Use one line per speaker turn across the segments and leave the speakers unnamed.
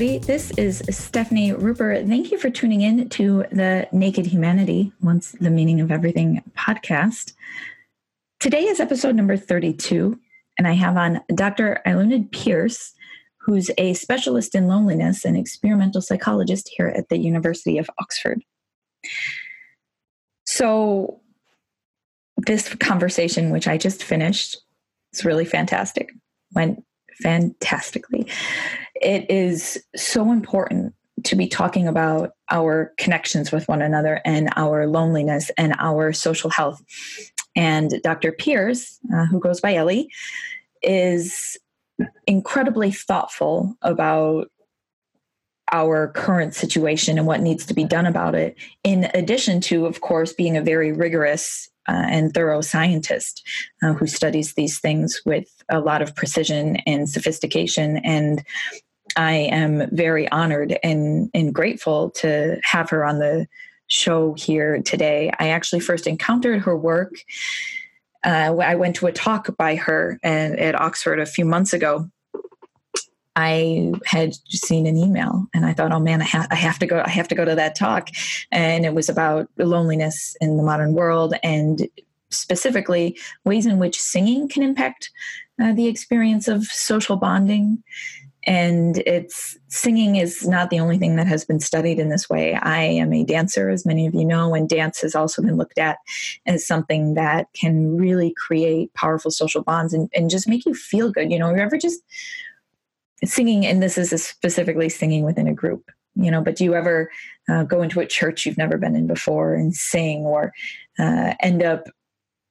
everybody. This is Stephanie Rupert. Thank you for tuning in to the Naked Humanity, Once the Meaning of Everything podcast. Today is episode number 32, and I have on Dr. Eiluned Pearce, who's a specialist in loneliness and experimental psychologist here at the University of Oxford. So, this conversation, which I just finished, is really fantastic. Went fantastically. It is so important to be talking about our connections with one another and our loneliness and our social health. And Dr. Pearce, uh, who goes by Ellie, is incredibly thoughtful about our current situation and what needs to be done about it, in addition to, of course, being a very rigorous uh, and thorough scientist uh, who studies these things with a lot of precision and sophistication. And I am very honored and, and grateful to have her on the show here today. I actually first encountered her work. Uh, I went to a talk by her and, at Oxford a few months ago I had seen an email and I thought, oh man, I, ha- I have to go. I have to go to that talk, and it was about loneliness in the modern world and specifically ways in which singing can impact uh, the experience of social bonding. And it's singing is not the only thing that has been studied in this way. I am a dancer, as many of you know, and dance has also been looked at as something that can really create powerful social bonds and, and just make you feel good. You know, you ever just singing, and this is specifically singing within a group, you know, but do you ever uh, go into a church you've never been in before and sing or uh, end up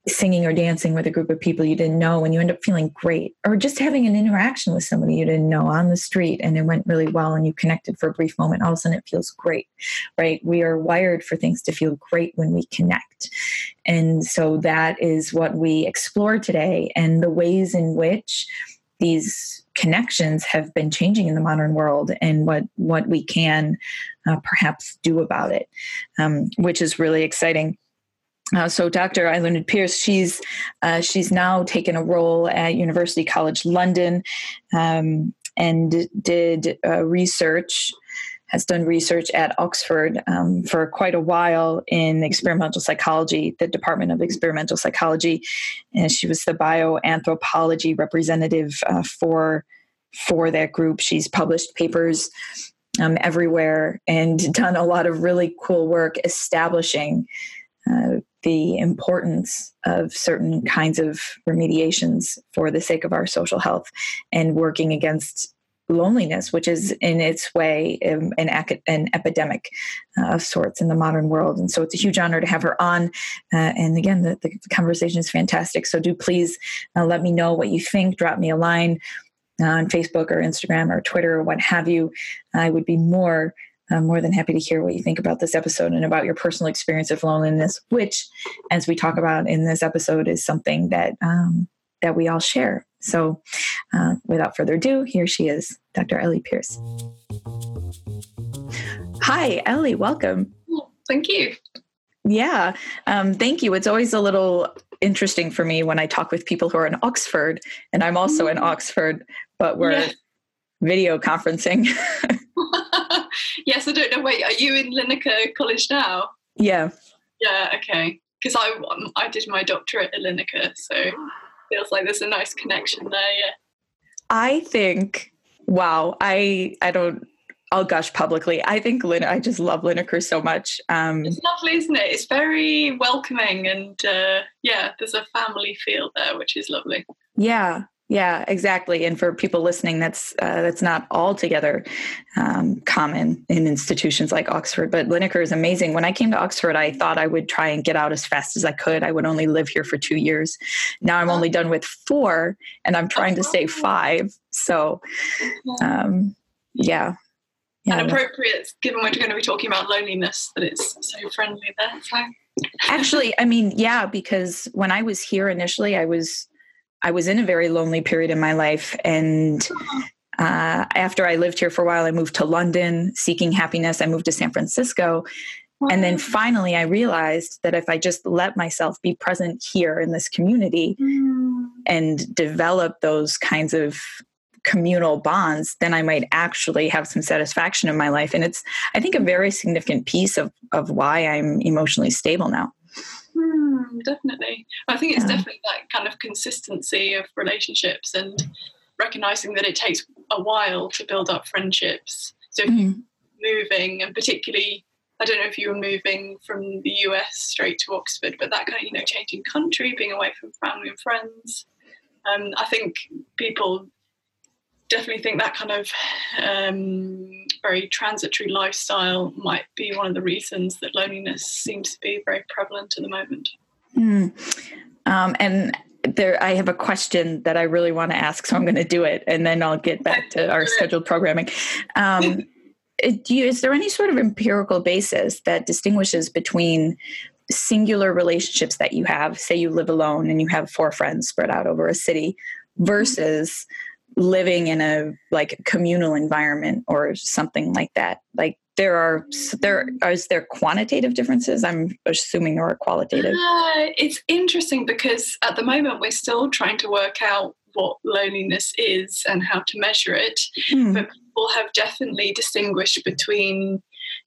singing or dancing with a group of people you didn't know and you end up feeling great? Or just having an interaction with somebody you didn't know on the street and it went really well and you connected for a brief moment all of a sudden it feels great right? We are wired for things to feel great when we connect. And so that is what we explore today and the ways in which these connections have been changing in the modern world and what what we can uh, perhaps do about it, um, which is really exciting. Uh, so Dr. Eiluned Pearce, she's uh, she's now taken a role at University College London um, and did uh, research has done research at Oxford um, for quite a while in experimental psychology, the Department of Experimental Psychology, and she was the bioanthropology representative uh, for for that group. She's published papers um, everywhere and done a lot of really cool work establishing uh, the importance of certain kinds of remediations for the sake of our social health and working against loneliness, which is in its way um, an, an epidemic uh, of sorts in the modern world. And so it's a huge honor to have her on. Uh, and again, the, the, conversation is fantastic. So do please uh, let me know what you think. Drop me a line on Facebook or Instagram or Twitter or what have you. I would be more. I'm more than happy to hear what you think about this episode and about your personal experience of loneliness, which, as we talk about in this episode, is something that um, that we all share. So, uh, without further ado, here she is, Dr. Ellie Pearce. Hi, Ellie, welcome.
Thank you.
Yeah, um, thank you. It's always a little interesting for me when I talk with people who are in Oxford, and I'm also mm-hmm. in Oxford, but we're yeah. video conferencing.
yes, I don't know. Wait, are you in Linacre College now?
Yeah.
Yeah. Okay. Because I I did my doctorate at Linacre, so feels like there's a nice connection there. Yeah.
I think. Wow. I I don't. I'll gush publicly. I think Lynn. I just love Linacre so much.
Um, it's lovely, isn't it? It's very welcoming, and uh, yeah, there's a family feel there, which is lovely.
Yeah, yeah, exactly. And for people listening, that's uh, that's not altogether um, common in institutions like Oxford. But Linacre is amazing. When I came to Oxford, I thought I would try and get out as fast as I could. I would only live here for two years. Now I'm only done with four, and I'm trying to stay five. So, um, yeah.
yeah. And appropriate, given what we're going to be talking about loneliness, that it's so friendly there. So.
Actually, I mean, yeah, because when I was here initially, I was I was in a very lonely period in my life. And uh, after I lived here for a while, I moved to London seeking happiness. I moved to San Francisco. And then finally, I realized that if I just let myself be present here in this community mm. and develop those kinds of communal bonds, then I might actually have some satisfaction in my life. And it's, I think, a very significant piece of, of why I'm emotionally stable now.
Hmm, definitely. I think it's yeah. definitely that kind of consistency of relationships and recognizing that it takes a while to build up friendships. So if mm. you're moving, and particularly, I don't know if you were moving from the US straight to Oxford, but that kind of, you know, changing country, being away from family and friends. Um, I think people definitely think that kind of um, very transitory lifestyle might be one of the reasons that loneliness seems to be very prevalent at the moment.
Mm. Um, and there, I have a question that I really want to ask, so I'm going to do it, and then I'll get back to our scheduled programming. Um, you, is there any sort of empirical basis that distinguishes between singular relationships that you have say you live alone and you have four friends spread out over a city versus living in a like communal environment or something like that like there are there are is there quantitative differences i'm assuming are qualitative uh,
it's interesting because at the moment we're still trying to work out what loneliness is and how to measure it mm. but people have definitely distinguished between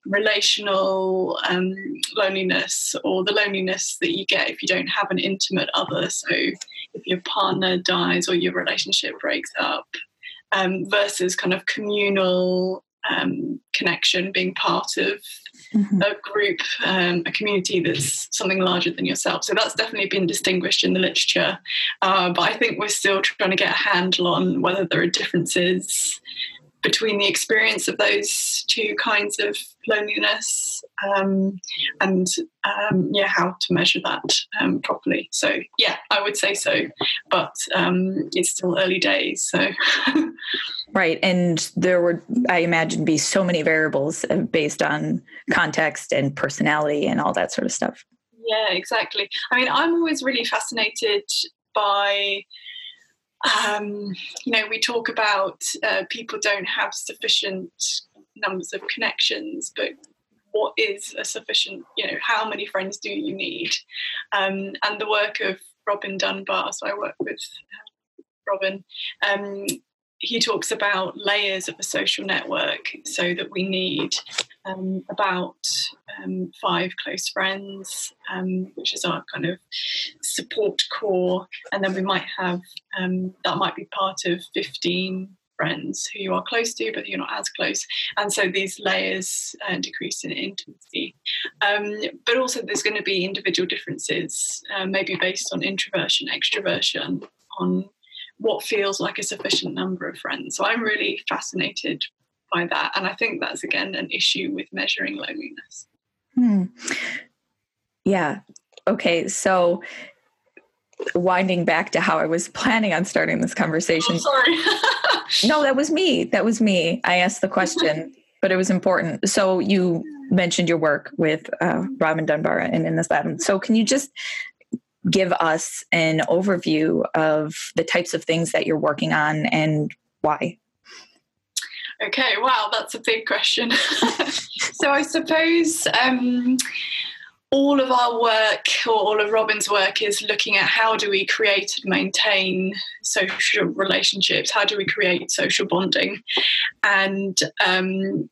relational um, loneliness or the loneliness that you get if you don't have an intimate other. So, if your partner dies or your relationship breaks up, um, versus kind of communal um, connection, being part of mm-hmm. a group, um, a community that's something larger than yourself. So that's definitely been distinguished in the literature. Uh, but I think we're still trying to get a handle on whether there are differences between the experience of those two kinds of loneliness um, and um, yeah how to measure that um, properly. So yeah i would say so but um, it's still early days so.
Right and there would i imagine be so many variables uh, based on context and personality and all that sort of stuff.
Yeah exactly. I mean i'm always really fascinated by um, you know, we talk about uh, people don't have sufficient numbers of connections, but what is a sufficient, you know, how many friends do you need? Um, and the work of Robin Dunbar, so I work with uh, Robin, um, he talks about layers of a social network so that we need um, about um, five close friends, um, which is our kind of support core. And then we might have, um, that might be part of 15 friends who you are close to, but you're not as close. And so these layers uh, decrease in intimacy. Um, but also, there's going to be individual differences, uh, maybe based on introversion, extroversion, on what feels like a sufficient number of friends. So I'm really fascinated by that. And I think that's again an issue with measuring loneliness.
Hmm. Yeah. Okay. So winding back to how I was planning on starting this conversation.
Oh,
sorry. no, that was me. That was me. I asked the question, but it was important. So you mentioned your work with uh, Robin Dunbar and in this lab. So can you just give us an overview of the types of things that you're working on and why?
Okay, wow, that's a big question. so I suppose um, all of our work or all of Robin's work is looking at how do we create and maintain social relationships, how do we create social bonding. And um,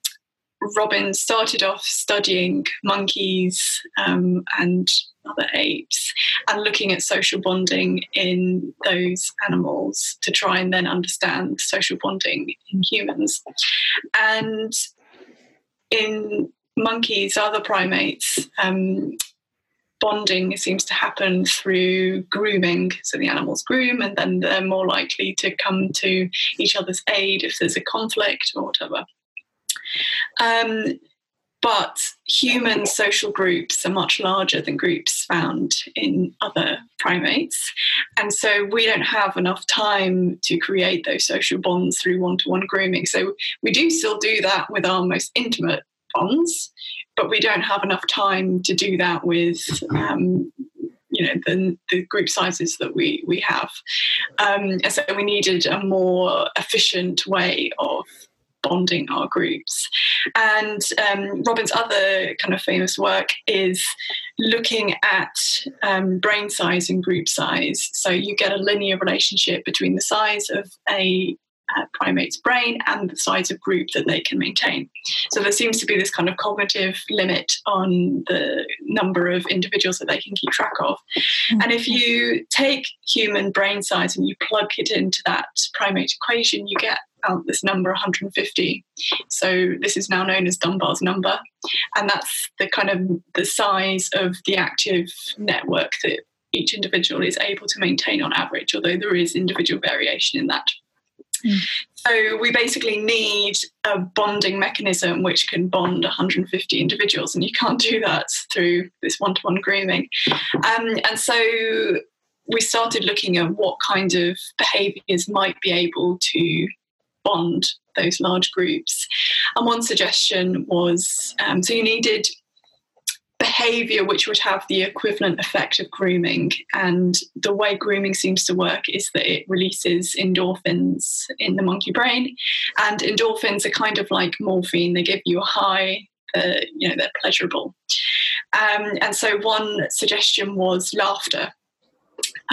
Robin started off studying monkeys um, and other apes and looking at social bonding in those animals to try and then understand social bonding in humans. And in monkeys, other primates, um, bonding seems to happen through grooming. So the animals groom, and then they're more likely to come to each other's aid if there's a conflict or whatever. Um, but human social groups are much larger than groups found in other primates. And so we don't have enough time to create those social bonds through one to one grooming. So we do still do that with our most intimate bonds, but we don't have enough time to do that with. Um, you know the, the group sizes that we we have um, and so we needed a more efficient way of bonding our groups. And um, Robin's other kind of famous work is looking at um, brain size and group size. So you get a linear relationship between the size of a uh, primate's brain and the size of group that they can maintain. So there seems to be this kind of cognitive limit on the number of individuals that they can keep track of. Mm-hmm. And if you take human brain size and you plug it into that primate equation, you get out this number 150. So this is now known as Dunbar's number, and that's the kind of the size of the active network that each individual is able to maintain on average, although there is individual variation in that. Mm. So we basically need a bonding mechanism which can bond 150 individuals, and you can't do that through this one-to-one grooming. Um, and so we started looking at what kind of behaviours might be able to bond those large groups. And one suggestion was um, so you needed behavior which would have the equivalent effect of grooming. And the way grooming seems to work is that it releases endorphins in the monkey brain. And endorphins are kind of like morphine, they give you a high. Uh, you know they're pleasurable um, and so one suggestion was laughter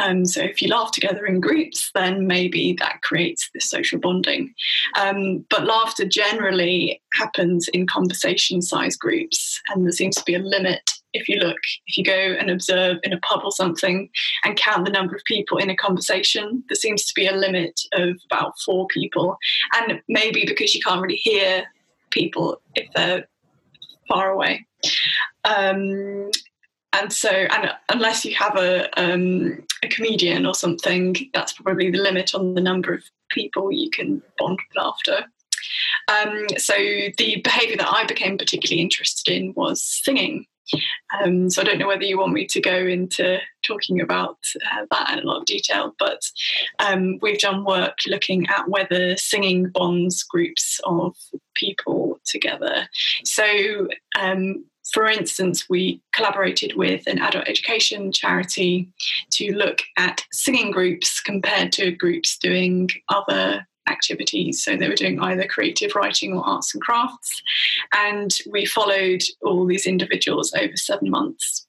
um, so if you laugh together in groups, then maybe that creates this social bonding. Um, but laughter generally happens in conversation size groups, and there seems to be a limit. If you look, if you go and observe in a pub or something and count the number of people in a conversation, there seems to be a limit of about four people. And maybe because you can't really hear people if they're far away. Um, and so and unless you have a um, a comedian or something that's probably the limit on the number of people you can bond with after um, so the behavior that i became particularly interested in was singing um, so I don't know whether you want me to go into talking about uh, that in a lot of detail, but um, we've done work looking at whether singing bonds groups of people together. So um, for instance, we collaborated with an adult education charity to look at singing groups compared to groups doing other activities. So they were doing either creative writing or arts and crafts. And we followed all these individuals over seven months.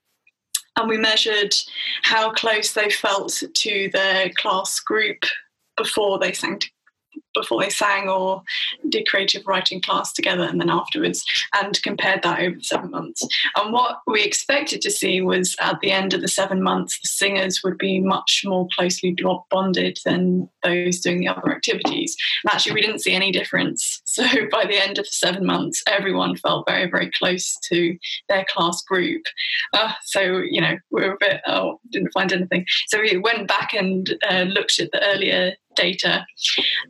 And we measured how close they felt to their class group before they sang before they sang or did creative writing class together and then afterwards and compared that over seven months. And what we expected to see was at the end of the seven months, the singers would be much more closely bonded than those doing the other activities. And actually, we didn't see any difference. So by the end of the seven months, everyone felt very, very close to their class group. Uh, so, you know, we were a bit, oh, didn't find anything. So we went back and uh, looked at the earlier data.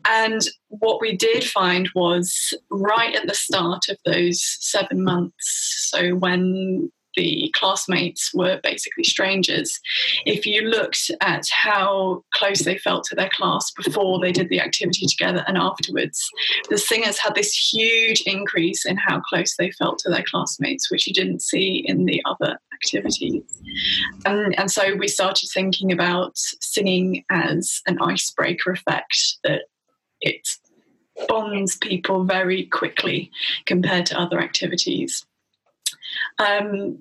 And what we did find was right at the start of those seven months, so when the classmates were basically strangers. If you looked at how close they felt to their class before they did the activity together and afterwards, the singers had this huge increase in how close they felt to their classmates, which you didn't see in the other activities. Um, and so we started thinking about singing as an icebreaker effect that it bonds people very quickly compared to other activities um,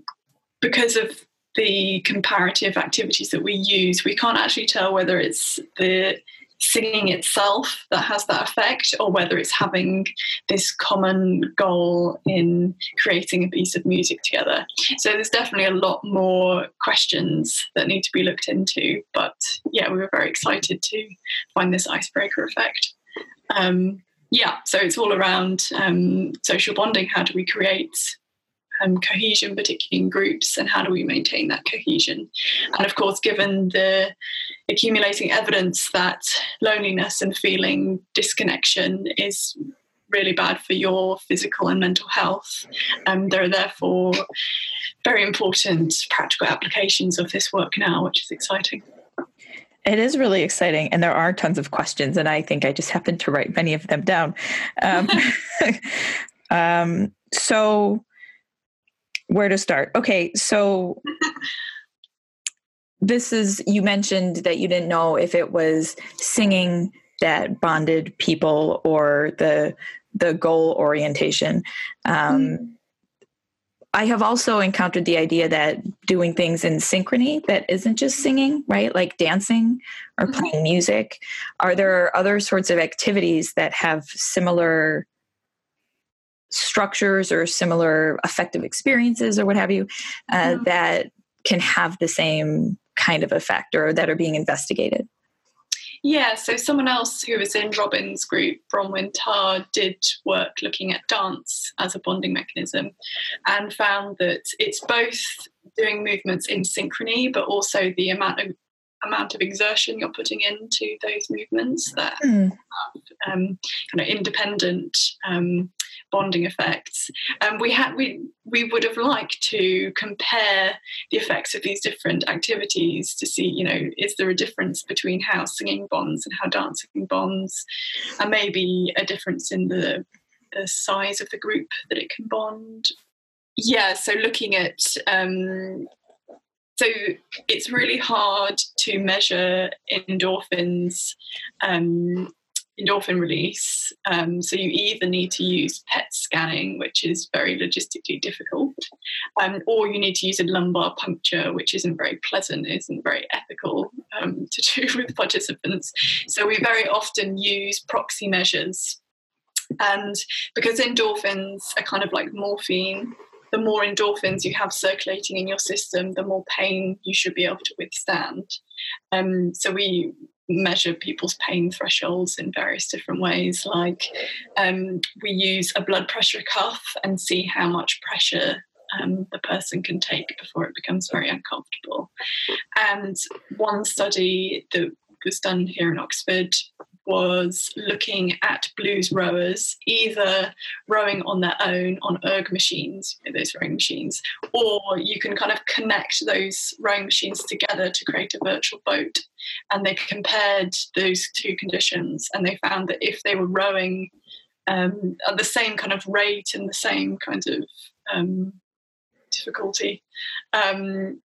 because of the comparative activities that we use, we can't actually tell whether it's the singing itself that has that effect or whether it's having this common goal in creating a piece of music together. So there's definitely a lot more questions that need to be looked into. But yeah, we were very excited to find this icebreaker effect. Um, yeah, so it's all around um, social bonding. How do we create um, cohesion, particularly in groups, and how do we maintain that cohesion? And of course, given the accumulating evidence that loneliness and feeling disconnection is really bad for your physical and mental health, um, there are therefore very important practical applications of this work now, which is exciting.
It is really exciting, and there are tons of questions, and I think I just happened to write many of them down. Um, um, so, where to start? Okay, so this is you mentioned that you didn't know if it was singing that bonded people or the the goal orientation. Um, mm-hmm. I have also encountered the idea that doing things in synchrony that isn't just singing, right? Like dancing or mm-hmm. playing music. Are there other sorts of activities that have similar structures or similar affective experiences or what have you uh, mm-hmm. that can have the same kind of effect or that are being investigated?
Yeah, so someone else who was in Robin's group, Bronwyn Tarr, did work looking at dance as a bonding mechanism and found that it's both doing movements in synchrony, but also the amount of amount of exertion you're putting into those movements that mm. have um, kind of independent um, bonding effects. And we had we we would have liked to compare the effects of these different activities to see, you know, is there a difference between how singing bonds and how dancing bonds, and maybe a difference in the the size of the group that it can bond. Yeah, so looking at um, so it's really hard to measure endorphins um, endorphin release. Um, so you either need to use PET scanning, which is very logistically difficult, um, or you need to use a lumbar puncture, which isn't very pleasant, isn't very ethical um, to do with participants. So we very often use proxy measures. And because endorphins are kind of like morphine, the more endorphins you have circulating in your system, the more pain you should be able to withstand. Um, so we measure people's pain thresholds in various different ways. Like um, we use a blood pressure cuff and see how much pressure um, the person can take before it becomes very uncomfortable. And one study that was done here in Oxford was looking at blues rowers either rowing on their own on erg machines, those rowing machines, or you can kind of connect those rowing machines together to create a virtual boat. And they compared those two conditions and they found that if they were rowing um, at the same kind of rate and the same kind of um, difficulty, um,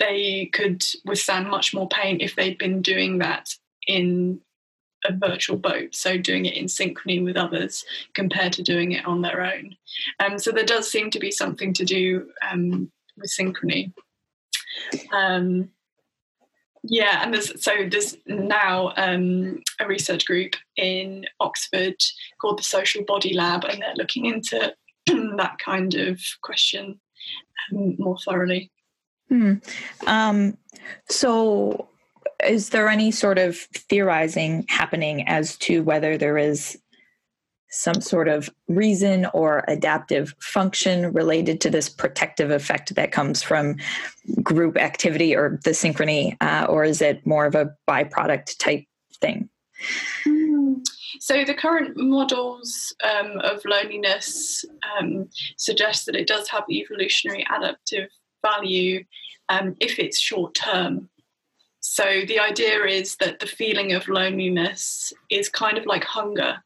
they could withstand much more pain if they'd been doing that in a virtual boat, so doing it in synchrony with others compared to doing it on their own. Um, so there does seem to be something to do um, with synchrony. Um, yeah, and there's so there's now um, a research group in Oxford called the Social Body Lab, and they're looking into that kind of question um, more thoroughly.
Um, so is there any sort of theorizing happening as to whether there is some sort of reason or adaptive function related to this protective effect that comes from group activity or the synchrony, uh, or is it more of a byproduct type thing?
So the current models um, of loneliness um, suggest that it does have evolutionary adaptive value um, if it's short term. So the idea is that the feeling of loneliness is kind of like hunger.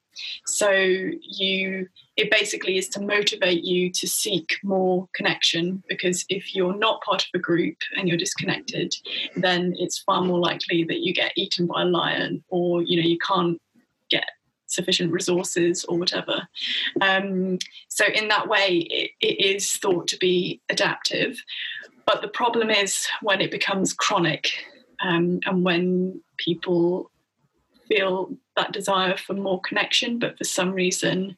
So you it basically is to motivate you to seek more connection because if you're not part of a group and you're disconnected, then it's far more likely that you get eaten by a lion or you know you can't get sufficient resources or whatever. Um, so in that way, it, it is thought to be adaptive. But the problem is when it becomes chronic um, and when people feel that desire for more connection, but for some reason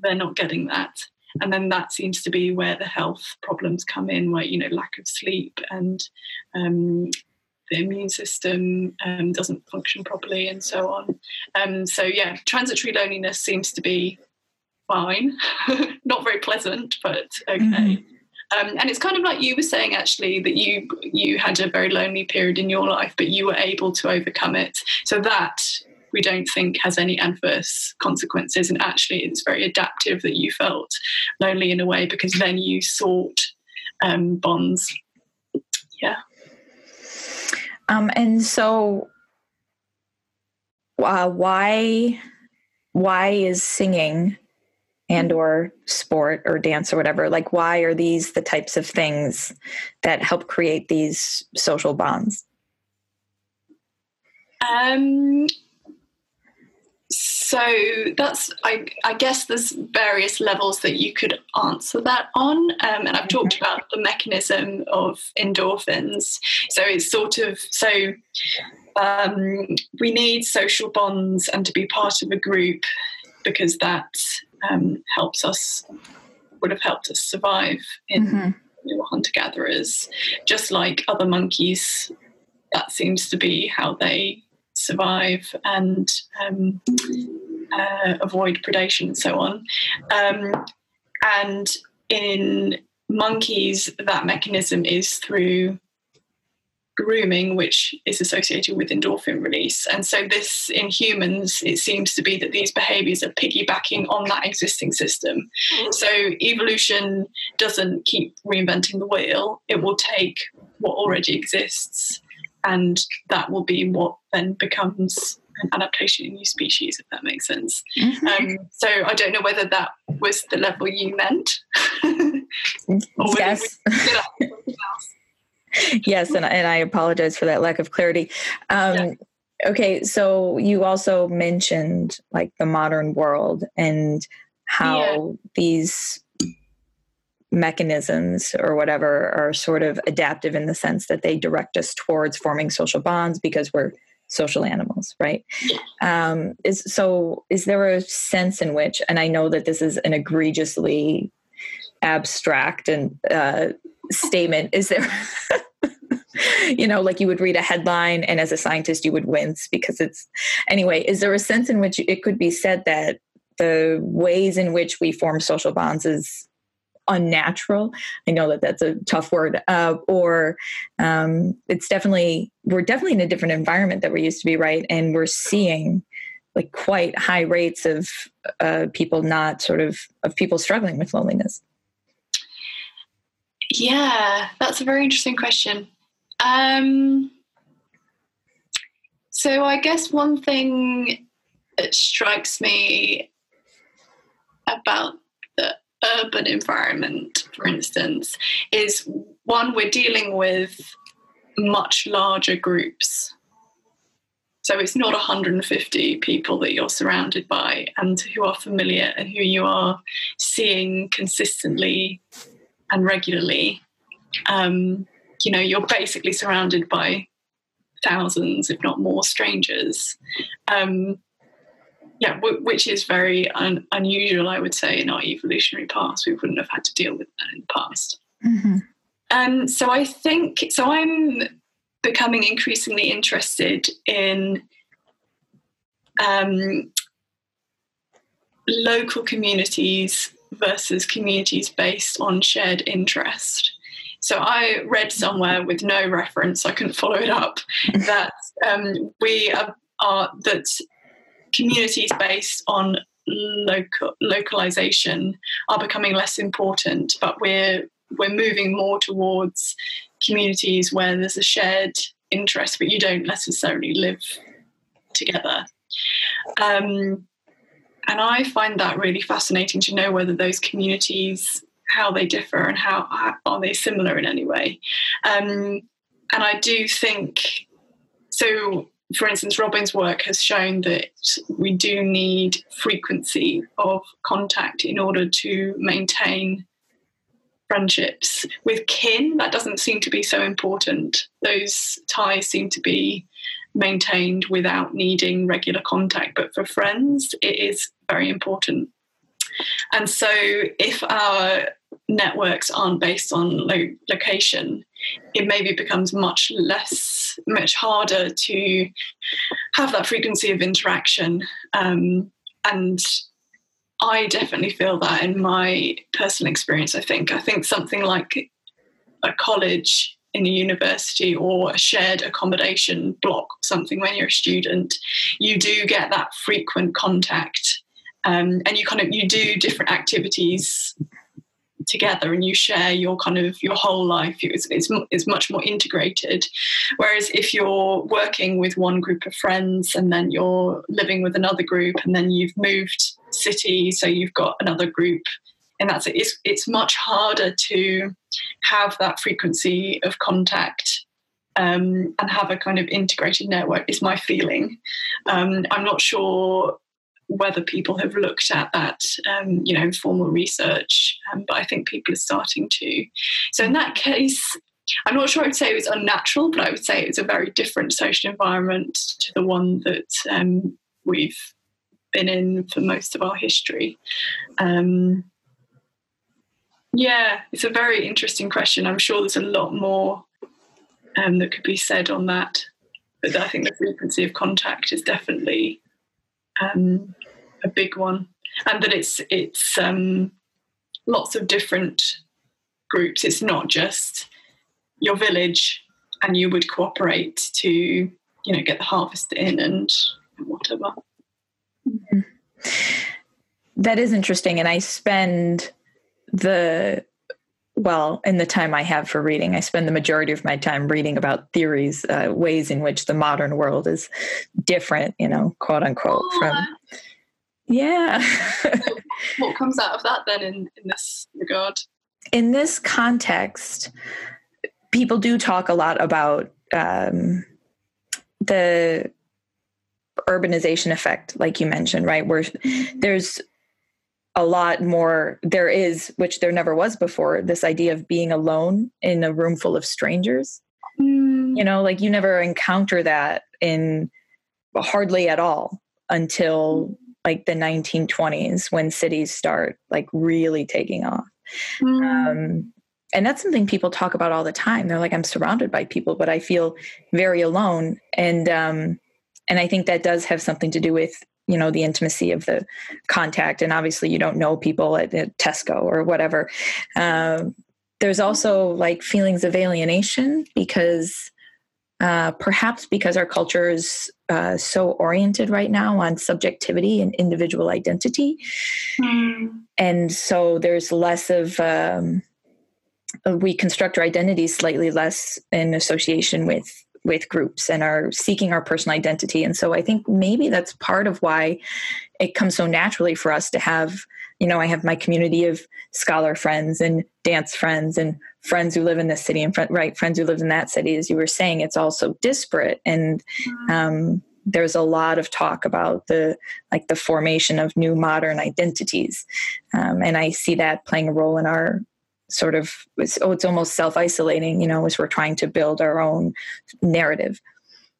they're not getting that. And then that seems to be where the health problems come in, where you know lack of sleep and um, the immune system um, doesn't function properly, and so on. Um, so yeah, transitory loneliness seems to be fine, not very pleasant, but okay. Mm-hmm. Um, and it's kind of like you were saying actually that you you had a very lonely period in your life, but you were able to overcome it. So that we don't think has any adverse consequences, and actually it's very adaptive that you felt lonely in a way because then you sought um, bonds. Yeah.
Um, and so, uh, why why is singing and or sport or dance or whatever like why are these the types of things that help create these social bonds
um so that's I, I guess there's various levels that you could answer that on um, and i've talked mm-hmm. about the mechanism of endorphins so it's sort of so um, we need social bonds and to be part of a group because that um, helps us would have helped us survive in mm-hmm. we were hunter gatherers just like other monkeys that seems to be how they survive and um, uh, avoid predation and so on. Um, and in monkeys, that mechanism is through grooming, which is associated with endorphin release. And so, this in humans, it seems to be that these behaviors are piggybacking on that existing system. So, evolution doesn't keep reinventing the wheel, it will take what already exists and that will be what then becomes an adaptation in new species, if that makes sense. Mm-hmm. Um, so I don't know whether that was the level you meant.
yes. Yes, and, and I apologize for that lack of clarity. Um, yeah. Okay, so you also mentioned like the modern world and how yeah. these mechanisms or whatever are sort of adaptive in the sense that they direct us towards forming social bonds because we're social animals right um, is so is there a sense in which and i know that this is an egregiously abstract and uh, statement is there you know like you would read a headline and as a scientist you would wince because it's anyway is there a sense in which it could be said that the ways in which we form social bonds is unnatural. I know that that's a tough word, uh, or um, it's definitely we're definitely in a different environment that we used to be, right? And we're seeing like quite high rates of uh, people not sort of of people struggling with loneliness.
Yeah, that's a very interesting question. Um, so I guess one thing that strikes me about the urban environment, for instance, is one, we're dealing with much larger groups. So it's not 150 people that you're surrounded by and who are familiar and who you are seeing consistently and regularly. Um, you know, you're basically surrounded by thousands, if not more, strangers. Um, yeah, w- which is very un- unusual, I would say, in our evolutionary past. We wouldn't have had to deal with that in the past. Mm-hmm. Um, so I think, so I'm becoming increasingly interested in um, local communities versus communities based on shared interest. So I read somewhere with no reference, I couldn't follow it up, that um, we are, are that communities based on local localization are becoming less important, but we're we're moving more towards communities where there's a shared interest, but you don't necessarily live together. Um, and I find that really fascinating to know whether those communities how they differ and how, are they similar in any way. Um, and I do think so for instance, Robin's work has shown that we do need frequency of contact in order to maintain friendships. With kin, that doesn't seem to be so important. Those ties seem to be maintained without needing regular contact. But for friends, it is very important. And so, if our networks aren't based on lo- location, it maybe becomes much less, much harder to have that frequency of interaction. Um, and I definitely feel that in my personal experience. I think I think something like a college in a university or a shared accommodation block, something when you're a student, you do get that frequent contact, um, and you kind of you do different activities together and you share your kind of your whole life. It's, it's, it's much more integrated. Whereas if you're working with one group of friends and then you're living with another group and then you've moved city so you've got another group and that's it. It's, it's much harder to have that frequency of contact um, and have a kind of integrated network is my feeling um, i'm not sure whether people have looked at that, um, you know, informal research, um, but I think people are starting to. So in that case, I'm not sure I would say it was unnatural, but I would say it was a very different social environment to the one that um, we've been in for most of our history. Um, yeah, it's a very interesting question. I'm sure there's a lot more um, that could be said on that, but I think the frequency of contact is definitely um, a big one, and that it's it's um, lots of different groups. It's not just your village, and you would cooperate to you know get the harvest in and whatever.
Mm-hmm. That is interesting, and I spend the well, in the time I have for reading, I spend the majority of my time reading about theories, uh, ways in which the modern world is different, you know, quote unquote, oh, from. Yeah.
what comes out of that then in, in this regard?
In this context, people do talk a lot about um, the urbanization effect, like you mentioned, right? Where mm-hmm. there's a lot more there is which there never was before this idea of being alone in a room full of strangers mm. you know like you never encounter that in hardly at all until like the 1920s when cities start like really taking off mm. um, and that's something people talk about all the time they're like i'm surrounded by people but i feel very alone and um, and i think that does have something to do with you know the intimacy of the contact. And obviously you don't know people at, at tesco or whatever. Um, there's also like feelings of alienation because uh, perhaps because our culture is uh, so oriented right now on subjectivity and individual identity. Mm. and so there's less of um, we construct our identities slightly less in association with with groups and are seeking our personal identity. And so I think maybe that's part of why it comes so naturally for us to have, you know, I have my community of scholar friends and dance friends and friends who live in this city and right friends who live in that city. As you were saying, it's also disparate and mm-hmm. um, there's a lot of talk about the like the formation of new modern identities um, and i see that playing a role in our sort of it's, oh, it's almost self-isolating you know as we're trying to build our own narrative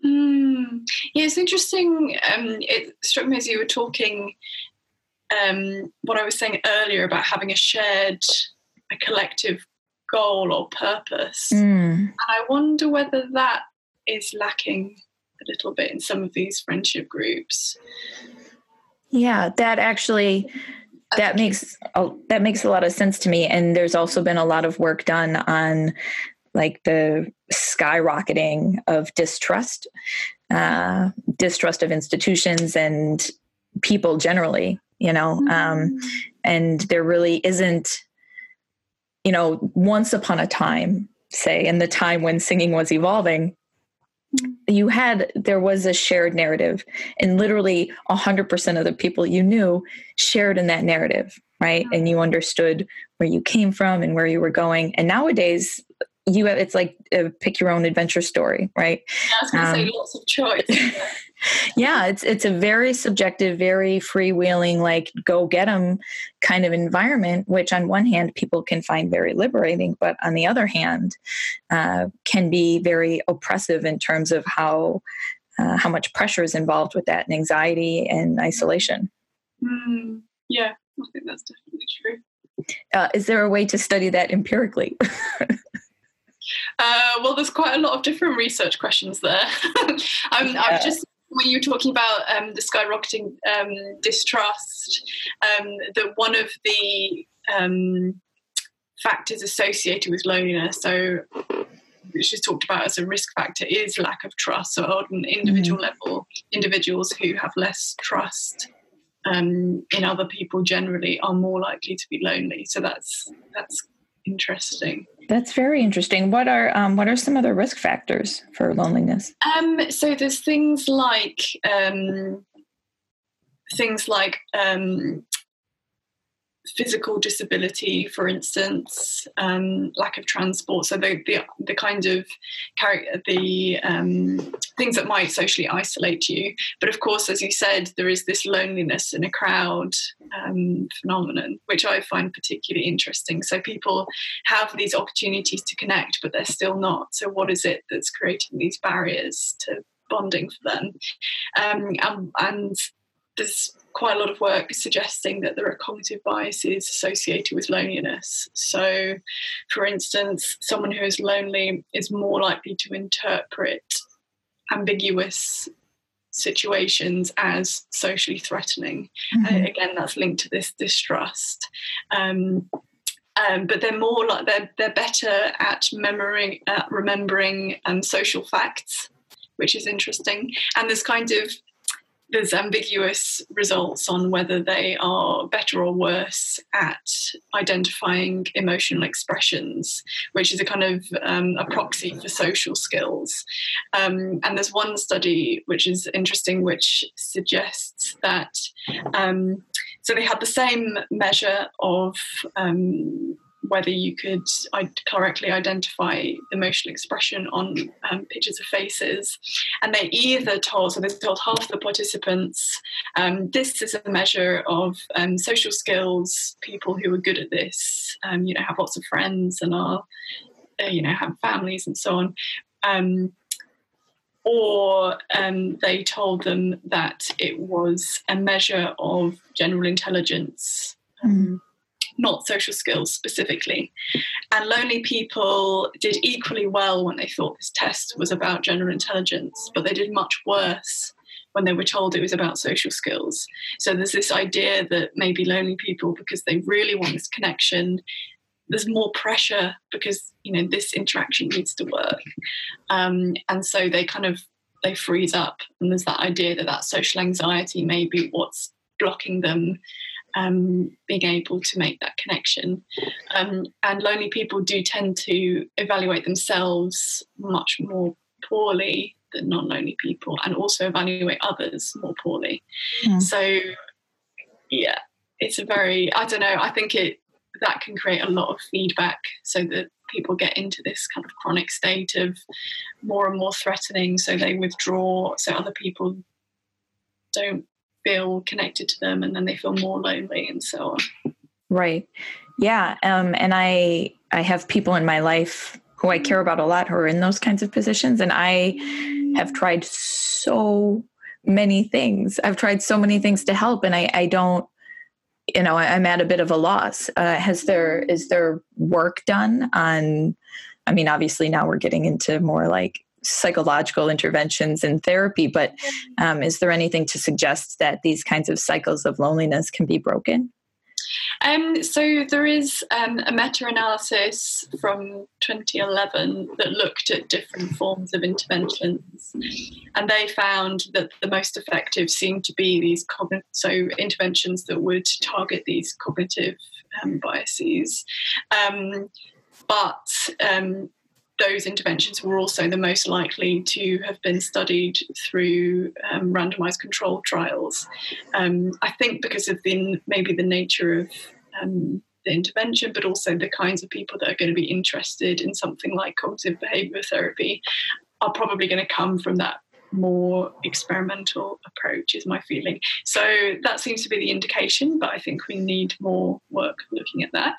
mm. yeah it's interesting um, it struck me as you were talking um, what i was saying earlier about having a shared a collective goal or purpose mm. and i wonder whether that is lacking a little bit in some of these friendship groups
yeah that actually that makes that makes a lot of sense to me and there's also been a lot of work done on like the skyrocketing of distrust uh, distrust of institutions and people generally you know um, mm-hmm. um, and there really isn't you know once upon a time say in the time when singing was evolving you had there was a shared narrative and literally 100% of the people you knew shared in that narrative right? And you understood where you came from and where you were going. And nowadays you have it's like a pick your own adventure story right?
Yeah, i was going to um, say lots of choice.
Yeah it's it's a very subjective very freewheeling like go get them kind of environment which on one hand people can find very liberating but on the other hand uh, can be very oppressive in terms of how uh, how much pressure is involved with that and anxiety and isolation.
Mm, yeah i think that's definitely true.
Uh, is there a way to study that empirically
Uh, well, there's quite a lot of different research questions there. um, yeah. I've just when you were talking about um, the skyrocketing um, distrust, um, that one of the um, factors associated with loneliness, so which is talked about as a risk factor, is lack of trust. So on an individual mm. level, individuals who have less trust um, in other people generally are more likely to be lonely. So that's that's interesting.
That's very interesting. What are um, what are some other risk factors for loneliness?
Um, so there's things like um, things like um, physical disability, for instance, um, lack of transport. So the the, the kind of the um, things that might socially isolate you. But of course, as you said, there is this loneliness in a crowd um, phenomenon, which I find particularly interesting. So people have these opportunities to connect, but they're still not. So what is it that's creating these barriers to bonding for them? Um, and, and there's quite a lot of work suggesting that there are cognitive biases associated with loneliness. So, for instance, someone who is lonely is more likely to interpret ambiguous situations as socially threatening. Mm-hmm. Uh, again, that's linked to this distrust. Um, um, but they're more like they're they're better at remembering at remembering um, social facts, which is interesting. And there's kind of there's ambiguous results on whether they are better or worse at identifying emotional expressions, which is a kind of um, a proxy for social skills. Um, and there's one study which is interesting, which suggests that um, so they had the same measure of um, whether you could correctly identify emotional expression on um, pictures of faces. And they either told, so they told half the participants, um, this is a measure of um, social skills, people who are good at this, um, you know, have lots of friends and are, uh, you know, have families and so on. Um, or um, they told them that it was a measure of general intelligence. Mm not social skills specifically. And lonely people did equally well when they thought this test was about general intelligence, but they did much worse when they were told it was about social skills. So there's this idea that maybe lonely people, because they really want this connection, there's more pressure because you know this interaction needs to work, um, and so they kind of they freeze up, and there's that idea that that social anxiety may be what's blocking them um, being able to make that connection. Um, and lonely people do tend to evaluate themselves much more poorly than non lonely people and also evaluate others more poorly. Mm. So, yeah, it's a very, I don't know, I think it that can create a lot of feedback so that people get into this kind of chronic state of more and more threatening so they withdraw so other people don't feel connected to them and then they feel more lonely and so on.
Right. Yeah um, and i i have people in my life who i care about a lot who are in those kinds of positions and i have tried so many things. I've tried so many things to help and i i don't you know i'm at a bit of a loss. Uh, has there is there work done on i mean obviously now we're getting into more like psychological interventions and therapy, but um, is there anything to suggest that these kinds of cycles of loneliness can be broken?
Um, so there is um, a meta-analysis from 2011 that looked at different forms of interventions, and they found that the most effective seemed to be these cogn- so interventions that would target these cognitive um, biases. Um, but um, those interventions were also the most likely to have been studied through um, randomized controlled trials. Um, I think because of the maybe the nature of um, the intervention, but also the kinds of people that are going to be interested in something like cognitive behavior therapy are probably going to come from that more experimental approach is my feeling so that seems to be the indication but i think we need more work looking at that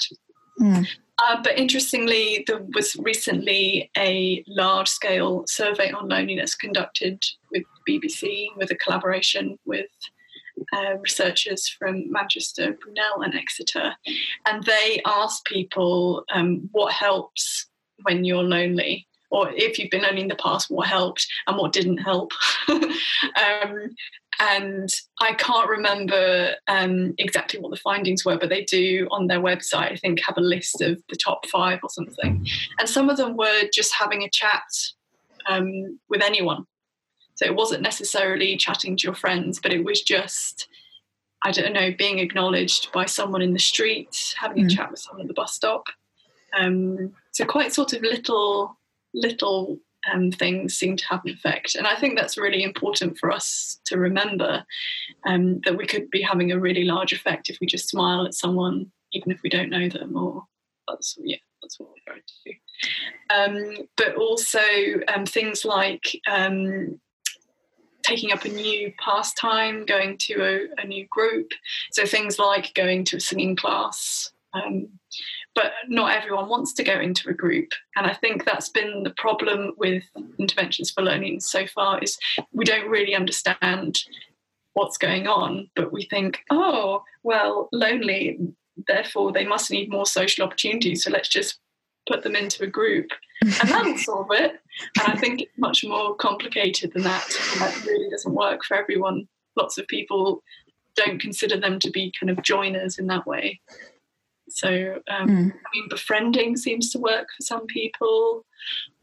mm. Uh, but interestingly, there was recently a large scale survey on loneliness conducted with BBC with a collaboration with uh, researchers from Manchester, Brunel, and Exeter. And they asked people um, what helps when you're lonely or if you've been lonely in the past, what helped and what didn't help. um, and I can't remember um, exactly what the findings were, but they do on their website, I think, have a list of the top five or something. And some of them were just having a chat um, with anyone. So it wasn't necessarily chatting to your friends, but it was just, I don't know, being acknowledged by someone in the street, having mm. a chat with someone at the bus stop. Um, so quite sort of little, little um, things seem to have an effect. And I think that's really important for us to remember um, that we could be having a really large effect if we just smile at someone even if we don't know them, or that's yeah, that's what we're trying to do. Um, but also um, things like um, taking up a new pastime, going to a, a, new group. So things like going to a singing class. Um, but not everyone wants to go into a group, and I think that's been the problem with interventions for learning so far. Is we don't really understand what's going on, but we think, oh, well, lonely, therefore they must need more social opportunities. So let's just put them into a group and that'll solve it. And I think it's much more complicated than that. And that really doesn't work for everyone. Lots of people don't consider them to be kind of joiners in that way. So, um, mm. I mean, befriending seems to work for some people.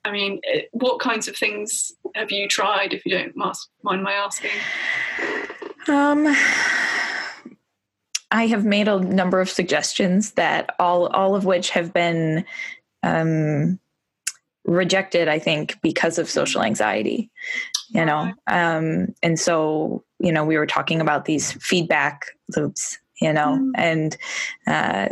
I mean, it, what kinds of things have you tried, if you don't mind my asking?
Um, I have made a number of suggestions that all all of which have been um, rejected. I think because of social anxiety, you know, um, and so you know we were talking about these feedback loops, you know, mm. and uh,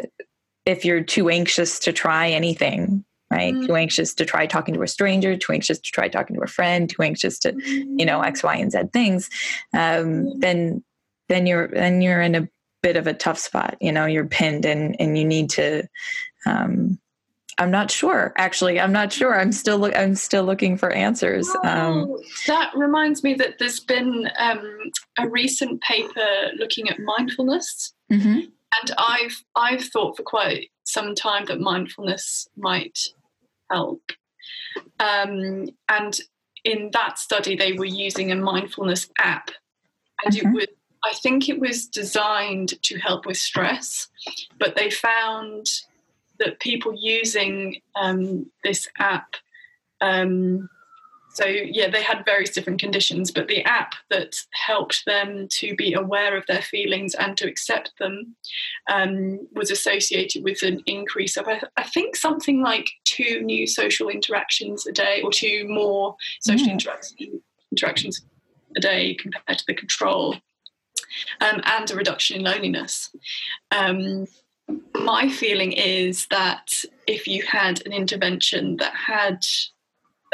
if you're too anxious to try anything, right? Mm. Too anxious to try talking to a stranger, too anxious to try talking to a friend, too anxious to, you know, X, Y, and Z things, um, mm. then then you're then you're in a bit of a tough spot. You know, you're pinned and and you need to. Um, I'm not sure. Actually, I'm not sure. I'm still lo- I'm still looking for answers. Um,
oh, that reminds me that there's been um, a recent paper looking at mindfulness, mm-hmm. And I've I've thought for quite some time that mindfulness might help. Um, and in that study, they were using a mindfulness app, and mm-hmm. it was I think it was designed to help with stress, but they found that people using um, this app, um, so yeah, they had various different conditions, but the app that helped them to be aware of their feelings and to accept them um, was associated with an increase of, I think, something like two new social interactions a day or two more social mm. interactions a day compared to the control um, and a reduction in loneliness. Um, my feeling is that if you had an intervention that had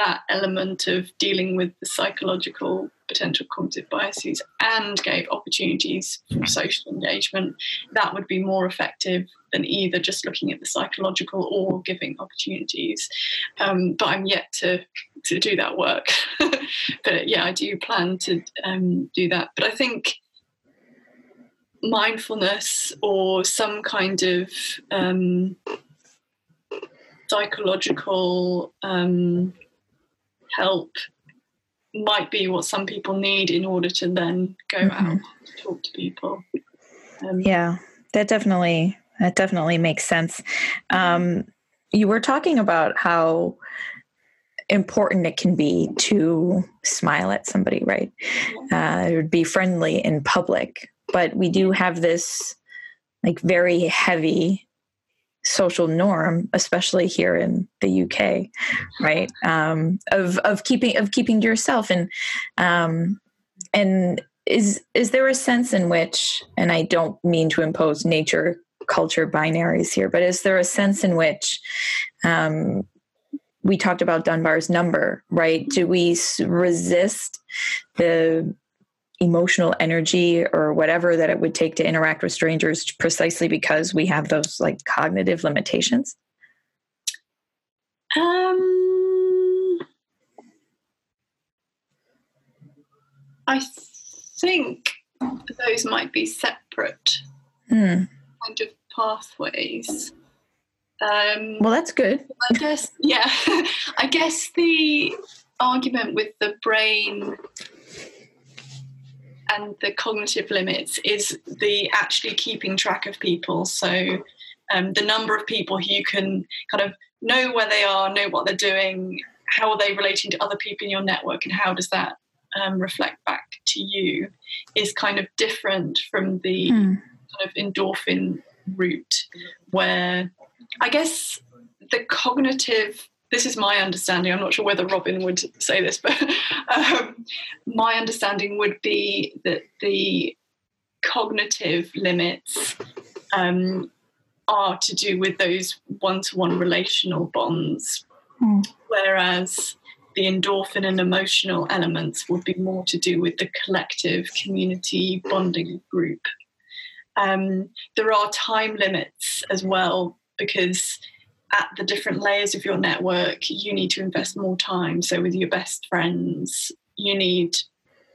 that element of dealing with the psychological potential cognitive biases and gave opportunities for social engagement, that would be more effective than either just looking at the psychological or giving opportunities. Um, but I'm yet to to do that work. but yeah, I do plan to um, do that. But I think mindfulness or some kind of um, psychological um, help might be what some people need in order to then go mm-hmm. out to talk to people.
Um, yeah, that definitely that definitely makes sense. Um, you were talking about how important it can be to smile at somebody, right? Uh, be friendly in public, but we do have this like very heavy social norm, especially here in the UK, right? Um, of of keeping of keeping yourself and um, and is is there a sense in which, and I don't mean to impose nature culture binaries here, but is there a sense in which um, we talked about Dunbar's number, right? Do we resist the emotional energy or whatever that it would take to interact with strangers precisely because we have those like cognitive limitations? Um,
I think those might be separate mm. kind of pathways.
Um, well, that's good.
I guess, yeah. I guess the argument with the brain and the cognitive limits is the actually keeping track of people. So um, the number of people who you can kind of know where they are, know what they're doing, how are they relating to other people in your network, and how does that um, reflect back to you is kind of different from the mm. kind of endorphin route, where I guess the cognitive this is my understanding. I'm not sure whether Robin would say this, but um, my understanding would be that the cognitive limits um, are to do with those one-to-one relational bonds, mm. whereas the endorphin and emotional elements would be more to do with the collective community bonding group. Um, there are time limits as well because at the different layers of your network, you need to invest more time. So, with your best friends, you need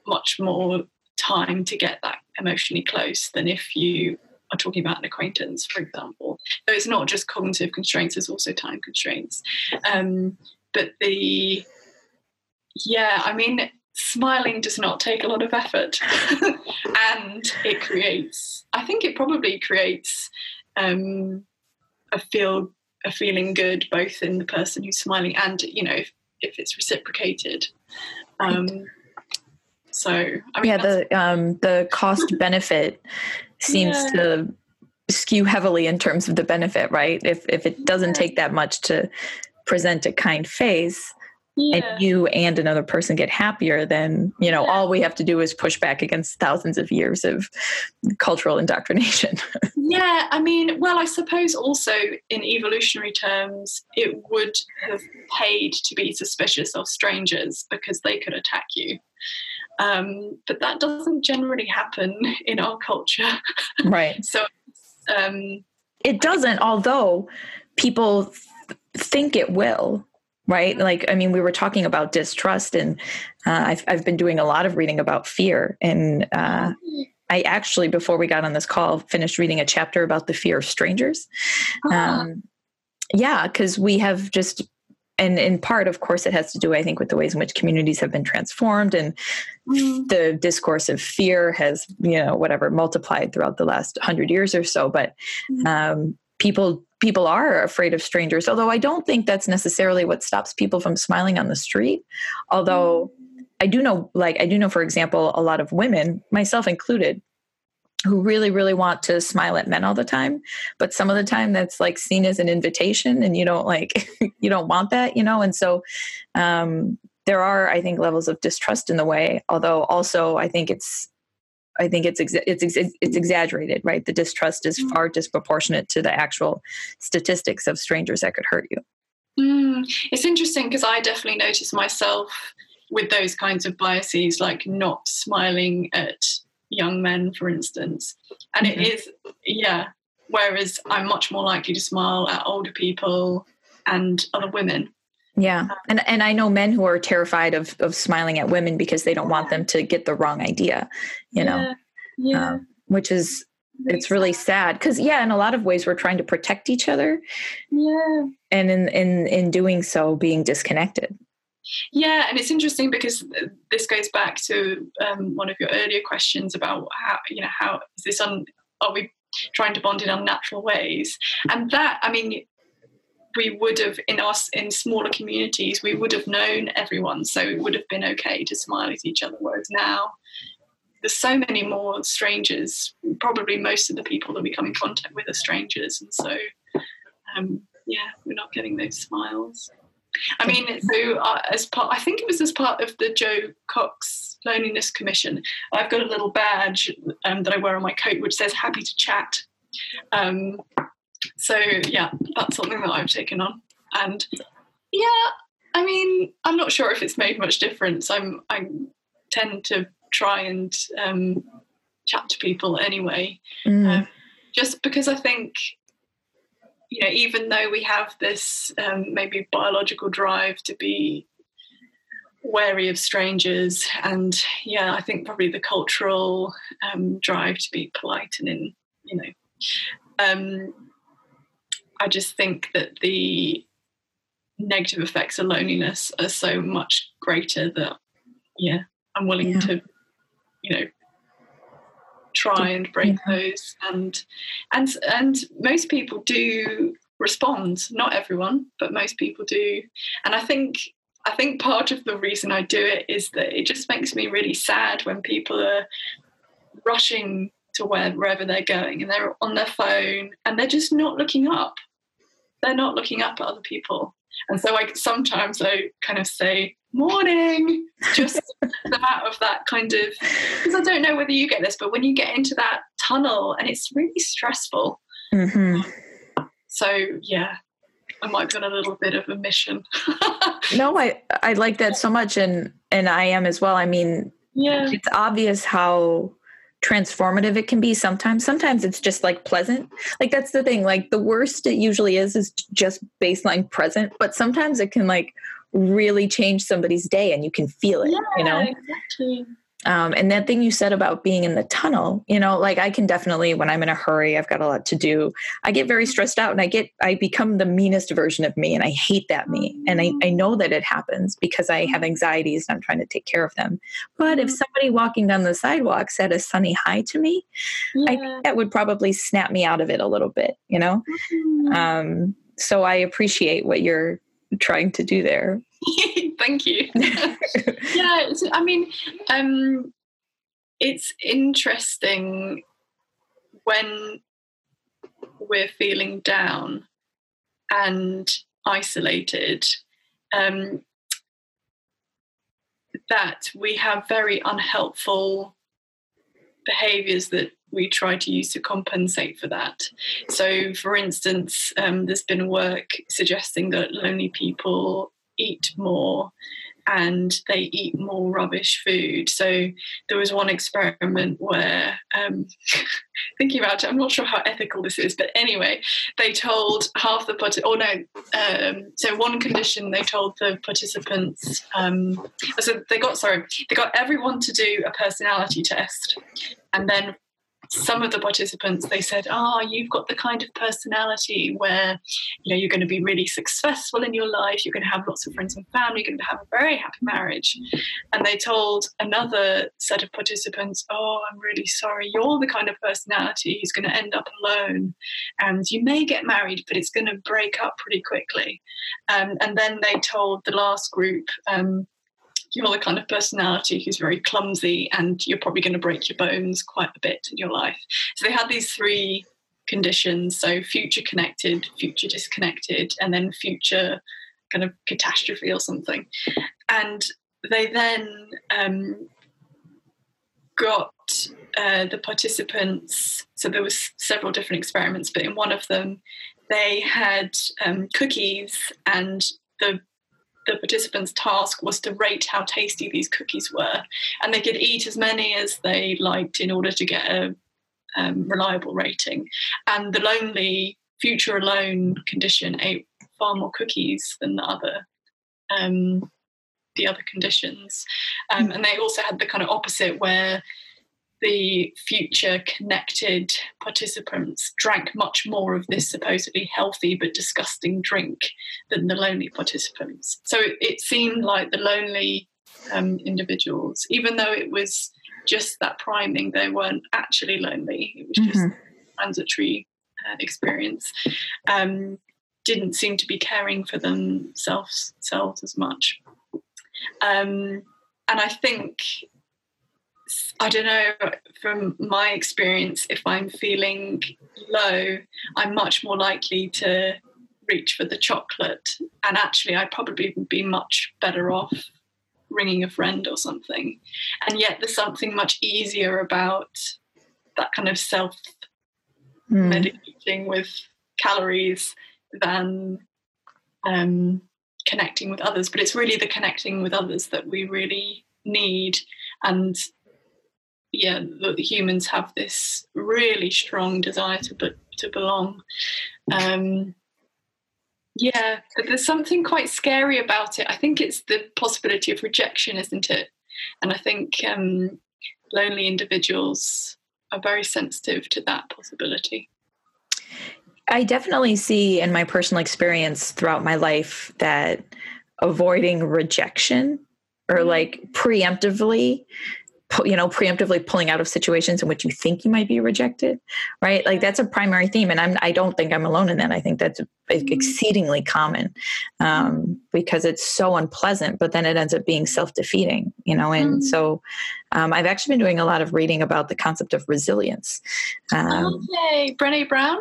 much more time to get that emotionally close than if you are talking about an acquaintance, for example. So, it's not just cognitive constraints, there's also time constraints. Um, but the, yeah, I mean, smiling does not take a lot of effort and it creates, I think it probably creates um, a feel a feeling good both in the person who's smiling and you know if, if it's reciprocated um, so I mean,
yeah the um, the cost benefit seems yeah. to skew heavily in terms of the benefit right if if it doesn't yeah. take that much to present a kind face yeah. and you and another person get happier then you know yeah. all we have to do is push back against thousands of years of cultural indoctrination.
Yeah i mean well i suppose also in evolutionary terms it would have paid to be suspicious of strangers because they could attack you. Um, but that doesn't generally happen in our culture.
Right.
So um,
it doesn't although people th- think it will right like i mean we were talking about distrust and uh, I've, I've been doing a lot of reading about fear and uh, i actually before we got on this call finished reading a chapter about the fear of strangers uh-huh. um, yeah because we have just and in part of course it has to do i think with the ways in which communities have been transformed and mm. the discourse of fear has you know whatever multiplied throughout the last 100 years or so but mm. um, people people are afraid of strangers although i don't think that's necessarily what stops people from smiling on the street. Although i do know like i do know for example a lot of women myself included who really really want to smile at men all the time but some of the time that's like seen as an invitation and you don't like you don't want that you know? And so um there are i think levels of distrust in the way although also i think it's I think it's exa- it's ex- it's exaggerated, right? The distrust is mm. far disproportionate to the actual statistics of strangers that could hurt you.
Mm, it's interesting because I definitely notice myself with those kinds of biases, like not smiling at young men, for instance, and mm-hmm. it is yeah. Whereas I'm much more likely to smile at older people and other women.
Yeah. And and I know men who are terrified of of smiling at women because they don't want them to get the wrong idea, you know. Yeah. yeah. Um, which is it's really sad because yeah in a lot of ways we're trying to protect each other
yeah
and in in in doing so being disconnected
yeah and it's interesting because this goes back to um, one of your earlier questions about how you know how is this on are we trying to bond in unnatural ways and that i mean we would have in us in smaller communities we would have known everyone so it would have been okay to smile at each other whereas now there's so many more strangers probably most of the people that we come in contact with are strangers and so um, yeah we're not getting those smiles I mean, so uh, as part, I think it was as part of the Jo Cox Loneliness Commission. I've got a little badge um, that I wear on my coat which says "Happy to Chat," um, so yeah, that's something that I've taken on. And yeah, I mean, I'm not sure if it's made much difference. I'm I tend to try and um, chat to people anyway, mm. um, just because I think you know, even though we have this um, maybe biological drive to be wary of strangers, and yeah, I think probably the cultural um, drive to be polite and in you know. Um, I just think that the negative effects of loneliness are so much greater that yeah, I'm willing yeah. to, you know, try and break yeah. those and and and most people do respond not everyone but most people do and i think i think part of the reason i do it is that it just makes me really sad when people are rushing to where, wherever they're going and they're on their phone and they're just not looking up they're not looking up at other people. And so I sometimes I kind of say, morning, just out of that kind of, because I don't know whether you get this, but when you get into that tunnel and it's really stressful.
Mm-hmm.
So yeah, I might be on a little bit of a mission.
no, I I like that so much, and and I am as well. I mean,
yeah,
it's obvious how transformative it can be sometimes. Sometimes it's just like pleasant. Like that's the thing. Like the worst it usually is is just baseline present but sometimes it can like really change somebody's day and you can feel it
yeah,
you know?
Exactly
um, and that thing you said about being in the tunnel, you know, like I can definitely, when I'm in a hurry, I've got a lot to do. I get very stressed out and I get, I become the meanest version of me and I hate that me. And I, I know that it happens because I have anxieties and I'm trying to take care of them. But if somebody walking down the sidewalk said a sunny hi to me, yeah. I think that would probably snap me out of it a little bit, you know? Mm-hmm. Um, so I appreciate what you're trying to do there.
Thank you. yeah, I mean, um, it's interesting when we're feeling down and isolated um, that we have very unhelpful behaviors that we try to use to compensate for that. So, for instance, um, there's been work suggesting that lonely people eat more and they eat more rubbish food. So there was one experiment where, um, thinking about it, I'm not sure how ethical this is, but anyway, they told half the participants, or no, um, so one condition they told the participants, um, so they got, sorry, they got everyone to do a personality test. And then some of the participants they said oh, you've got the kind of personality where you know you're going to be really successful in your life you're going to have lots of friends and family you're going to have a very happy marriage. And they told another set of participants oh i'm really sorry you're the kind of personality who's going to end up alone and you may get married but it's going to break up pretty quickly. Um, and then they told the last group um, you're the kind of personality who's very clumsy and you're probably going to break your bones quite a bit in your life. So they had these three conditions so future connected, future disconnected, and then future kind of catastrophe or something. And they then um, got uh, the participants, so there was several different experiments, but in one of them, they had um, cookies and the the participants' task was to rate how tasty these cookies were, and they could eat as many as they liked in order to get a um, reliable rating. And the lonely future alone condition ate far more cookies than the other. Um, the other conditions, um, and they also had the kind of opposite where the future connected participants drank much more of this supposedly healthy but disgusting drink than the lonely participants. So it seemed like the lonely um, individuals, even though it was just that priming, they weren't actually lonely. It was just mm-hmm. transitory uh, experience. Um, didn't seem to be caring for themselves selves as much. Um, and I think I don't know, from my experience, if I'm feeling low, I'm much more likely to reach for the chocolate. And actually, I'd probably be much better off ringing a friend or something. And yet, there's something much easier about that kind of self hmm. medicating with calories than um, connecting with others. But it's really the connecting with others that we really need. And yeah, that humans have this really strong desire to be, to belong. Um, yeah, but there's something quite scary about it. I think it's the possibility of rejection, isn't it? And I think um, lonely individuals are very sensitive to that possibility.
I definitely see in my personal experience throughout my life that avoiding rejection or mm-hmm. like preemptively you know preemptively pulling out of situations in which you think you might be rejected right like that's a primary theme and i'm i don't think i'm alone in that i think that's mm-hmm. exceedingly common um, because it's so unpleasant but then it ends up being self-defeating you know and mm. so um, i've actually been doing a lot of reading about the concept of resilience
um, okay brene brown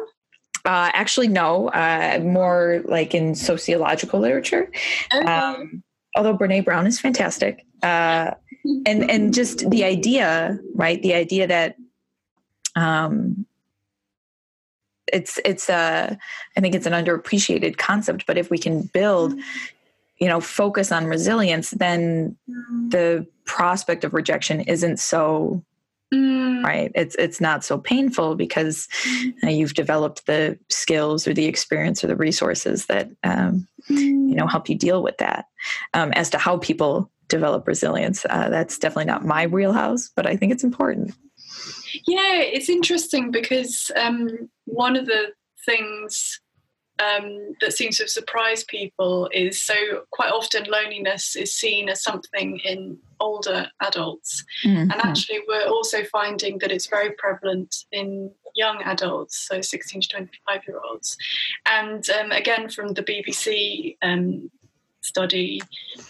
uh, actually no uh, more like in sociological literature okay. Although brene brown is fantastic uh, and and just the idea right? The idea that um it's it's a i think it's an underappreciated concept but if we can build you know focus on resilience then the prospect of rejection isn't so mm. right it's it's not so painful because uh, you've developed the skills or the experience or the resources that um, mm. you know help you deal with that um, as to how people develop resilience uh, that's definitely not my wheelhouse but i think it's important
yeah it's interesting because um, one of the things um, that seems to have surprised people is so quite often loneliness is seen as something in older adults. Mm-hmm. And actually, we're also finding that it's very prevalent in young adults, so 16 to 25 year olds. And um, again, from the BBC um, study,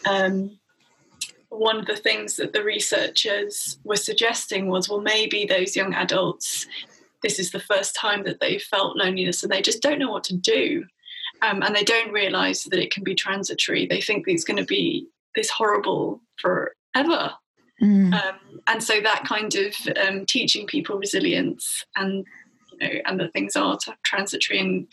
um, one of the things that the researchers were suggesting was well, maybe those young adults this is the first time that they felt loneliness and they just don't know what to do. Um, and they don't realize that it can be transitory. They think it's going to be this horrible forever. Mm. Um, and so that kind of um, teaching people resilience and you know and that things are transitory and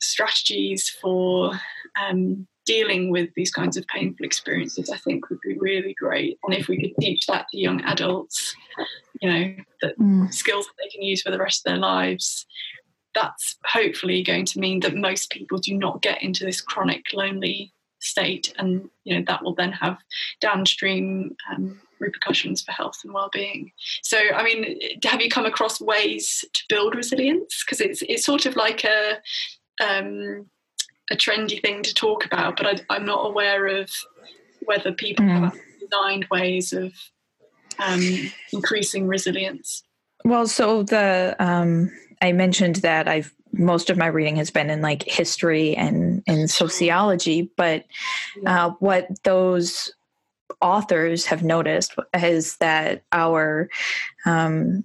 strategies for um, dealing with these kinds of painful experiences, I think would be really great. And if we could teach that to young adults, you know, that mm. skills that they can use for the rest of their lives, that's hopefully going to mean that most people do not get into this chronic lonely state and you know that will then have downstream um, repercussions for health and well-being so i mean have you come across ways to build resilience because it's it's sort of like a um, a trendy thing to talk about, but I, am not aware of whether people mm. have designed ways of um, increasing resilience.
Well, so the um, I mentioned that I've most of my reading has been in like history and and sociology, but uh, what those authors have noticed is that our um,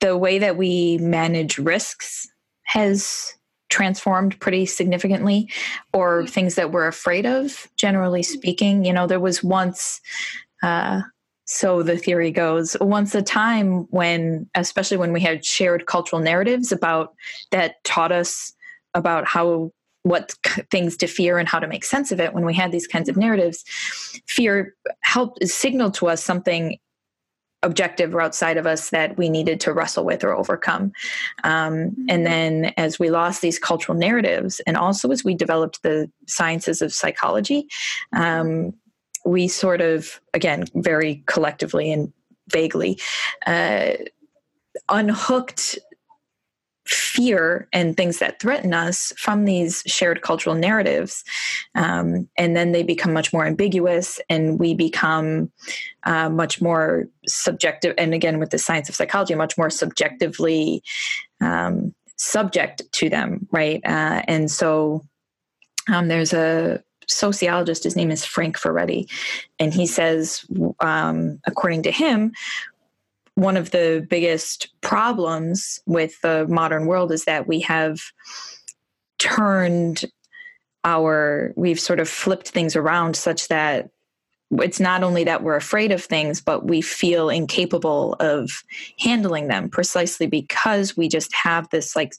the way that we manage risks has transformed pretty significantly or mm-hmm. things that we're afraid of generally speaking you know there was once uh, so the theory goes once a time when especially when we had shared cultural narratives about that taught us about how what things to fear and how to make sense of it when we had these kinds of narratives fear helped signal to us something objective or outside of us that we needed to wrestle with or overcome. Um, mm-hmm. and then as we lost these cultural narratives, and also as we developed the sciences of psychology, um, we sort of, again, very collectively and vaguely, uh, unhooked fear and things that threaten us from these shared cultural narratives. Um, and then they become much more ambiguous and we become uh, much more subjective. And again, with the science of psychology, much more subjectively um, subject to them, right? Uh, and so um, there's a sociologist, his name is Frank Furedi, and he says, um, according to him, one of the biggest problems with the modern world is that we have turned our we've sort of flipped things around such that it's not only that we're afraid of things, but we feel incapable of handling them precisely because we just have this like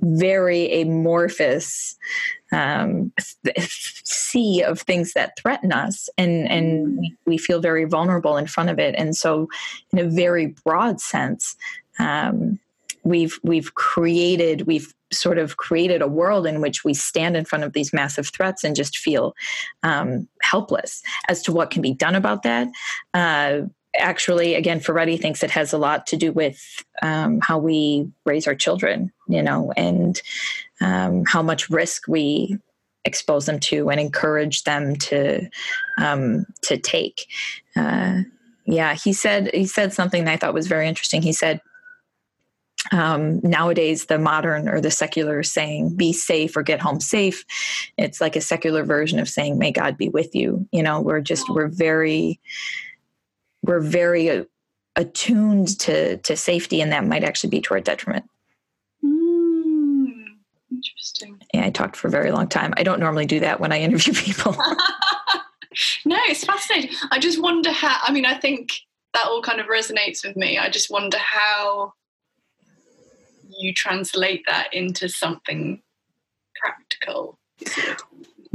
very amorphous um, sea of things that threaten us, and and we, we feel very vulnerable in front of it. And so, in a very broad sense, um, we've we've created we've sort of created a world in which we stand in front of these massive threats and just feel um, helpless as to what can be done about that. Uh, actually, again, Furedi thinks it has a lot to do with um, how we raise our children, you know, and um, how much risk we expose them to and encourage them to um, to take. Uh, yeah, he said he said something that I thought was very interesting. He said um, nowadays the modern or the secular saying be safe or get home safe it's like a secular version of saying may god be with you you know we're just we're very we're very attuned to to safety and that might actually be to our detriment.
Mm, interesting.
Yeah i talked for a very long time. I don't normally do that when i interview people.
No it's fascinating. I just wonder how i mean i think that all kind of resonates with me. I just wonder how you translate that into something practical.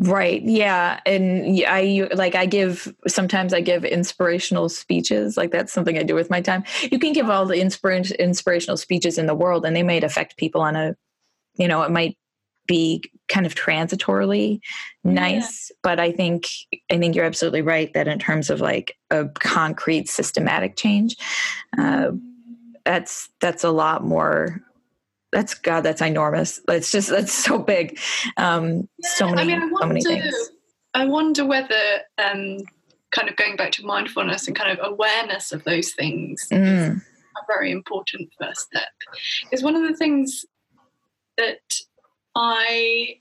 Right. Yeah. And I like, I give, sometimes I give inspirational speeches. Like that's something I do with my time. You can give all the inspira- inspirational speeches in the world and they might affect people on a, you know, it might be kind of transitorily nice yeah. but i think i think you're absolutely right that in terms of like a concrete systematic change uh, that's that's a lot more that's God, that's enormous. It's just that's so big. Um, so many, I mean, I wonder, so many things.
I wonder whether, um, kind of going back to mindfulness and kind of awareness of those things mm. is a very important first step. Is one of the things that I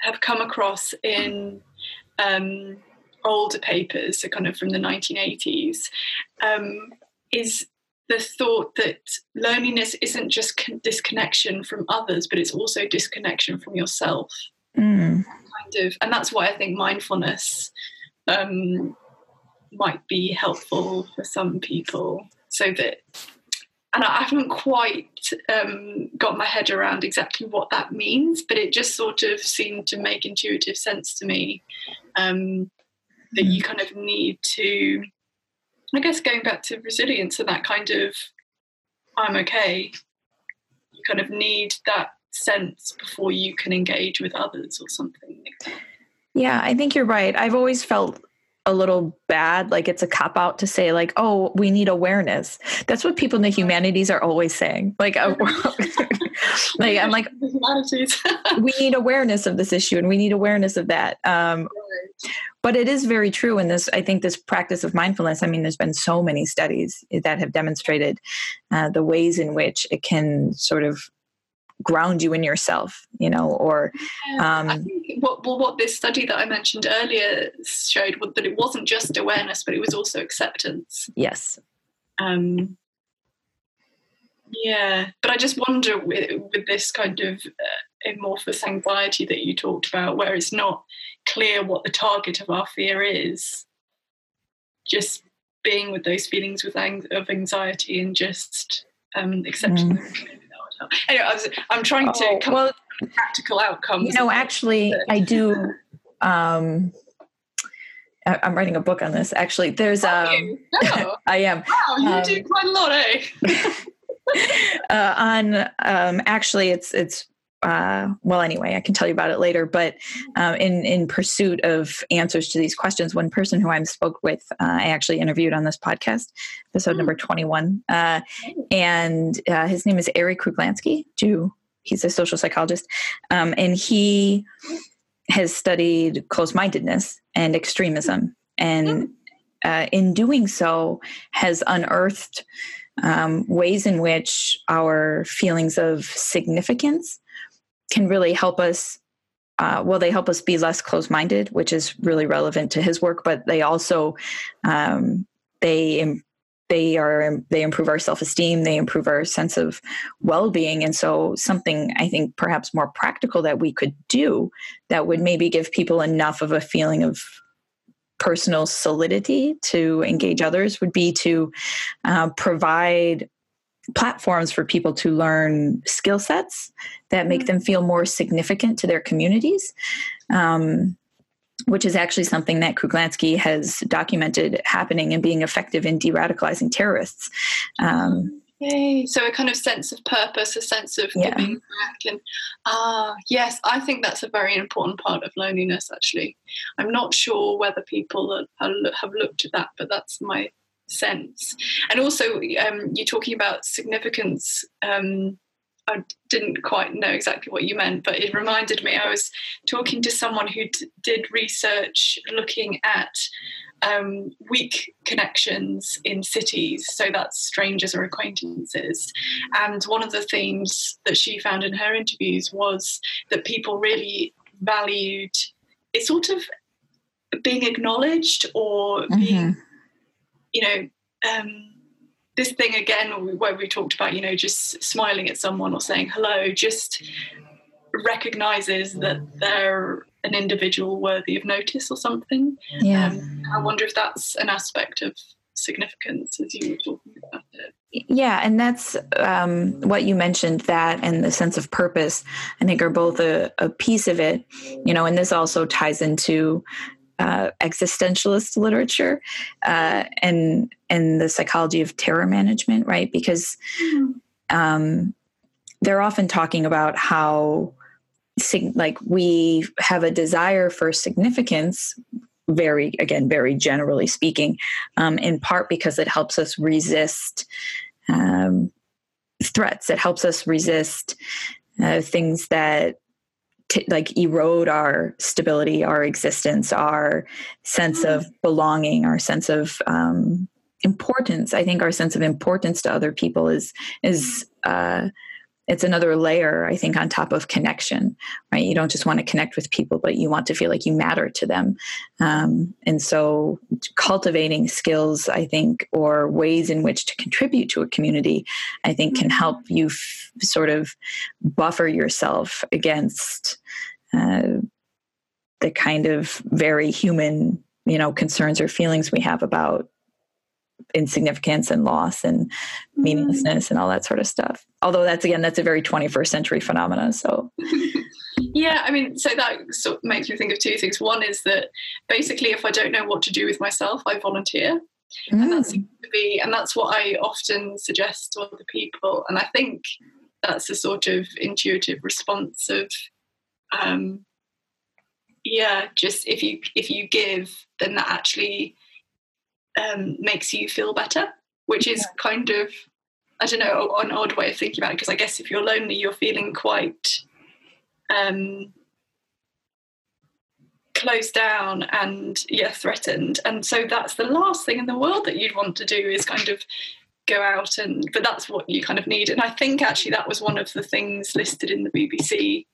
have come across in um, older papers, so kind of from the 1980s, um, is the thought that loneliness isn't just con- disconnection from others, but it's also disconnection from yourself. Mm. Kind of, and that's why I think mindfulness um, might be helpful for some people, so that. And I haven't quite um, got my head around exactly what that means, but it just sort of seemed to make intuitive sense to me um, that you kind of need to I guess going back to resilience and that kind of I'm okay, you kind of need that sense before you can engage with others or something
Yeah, I think you're right. I've always felt a little bad like it's a cop out to say like oh we need awareness. That's what people in the humanities are always saying. Like uh, like i'm like we need awareness of this issue and we need awareness of that. Um, but it is very true in this i think this practice of mindfulness i mean there's been so many studies that have demonstrated uh, the ways in which it can sort of ground you in yourself you know or um,
I think what, well, what this study that i mentioned earlier showed was that it wasn't just awareness but it was also acceptance.
Yes.
Um, yeah but i just wonder with, with this kind of uh, amorphous anxiety that you talked about where it's not clear what the target of our fear is just being with those feelings with ang- of anxiety and just um, accepting mm. them Anyway, I was, I'm trying to oh, come well, up with practical outcomes.
You know, actually, I do. Um, I, am writing a book on this. Actually, there's um, oh. I am.
Wow, you um, do quite a lot, eh?
uh, on um, actually, it's it's uh, well, anyway, I can tell you about it later. But uh, in in pursuit of answers to these questions, one person who I spoke with, uh, I actually interviewed on this podcast, episode mm. number twenty one, uh, and uh, his name is Arie Kruglanski. Jew. He's a social psychologist, um, and he has studied close mindedness and extremism, and uh, in doing so, has unearthed. Um, ways in which our feelings of significance can really help us uh, well, they help us be less closed-minded, which is really relevant to his work. But they also um, they they are they improve our self-esteem, they improve our sense of well-being, and so something I think perhaps more practical that we could do that would maybe give people enough of a feeling of personal solidity to engage others would be to uh, provide platforms for people to learn skill sets that make mm-hmm. them feel more significant to their communities. Um, which is actually something that Kruglanski has documented happening and being effective in de-radicalizing terrorists. Um,
Yay. So a kind of sense of purpose, a sense of yeah. giving back, and ah, yes, I think that's a very important part of loneliness. Actually, I'm not sure whether people have looked at that, but that's my sense. And also, um, you're talking about significance. Um, I didn't quite know exactly what you meant, but it reminded me. I was talking to someone who d- did research looking at um, weak connections in cities, so that's strangers or acquaintances. And one of the themes that she found in her interviews was that people really valued it sort of being acknowledged or mm-hmm. being you know, um, this thing again where we talked about, you know, just smiling at someone or saying hello, just recognizes that they're an individual worthy of notice or something.
Yeah. Um,
I wonder if that's an aspect of significance as you were talking about it.
Yeah, and that's um, what you mentioned that and the sense of purpose, I think, are both a, a piece of it. You know, and this also ties into uh, existentialist literature uh, and and the psychology of terror management, right? Because um, they're often talking about how like we have a desire for significance very again very generally speaking um, in part because it helps us resist um, threats it helps us resist uh, things that t- like erode our stability our existence our sense of mm. belonging our sense of um, importance i think our sense of importance to other people is is uh, it's another layer i think on top of connection right? You don't just want to connect with people but you want to feel like you matter to them. Um, and so cultivating skills i think or ways in which to contribute to a community i think can help you f- sort of buffer yourself against uh, the kind of very human you know concerns or feelings we have about insignificance and loss and mm-hmm. meaninglessness and all that sort of stuff. Although that's again that's a very 21st century phenomena. So
yeah, I mean, so that sort of makes me think of two things. One is that basically, if I don't know what to do with myself, I volunteer. Mm. And that seems to be, and that's what I often suggest to other people. And I think that's a sort of intuitive response of, um, yeah, just if you if you give, then that actually um, makes you feel better, which is yeah. kind of, I don't know, an odd way of thinking about it. Because I guess if you're lonely, you're feeling quite um, closed down and yeah, threatened. And so that's the last thing in the world that you'd want to do is kind of go out and but that's what you kind of need and i think actually that was one of the things listed in the bbc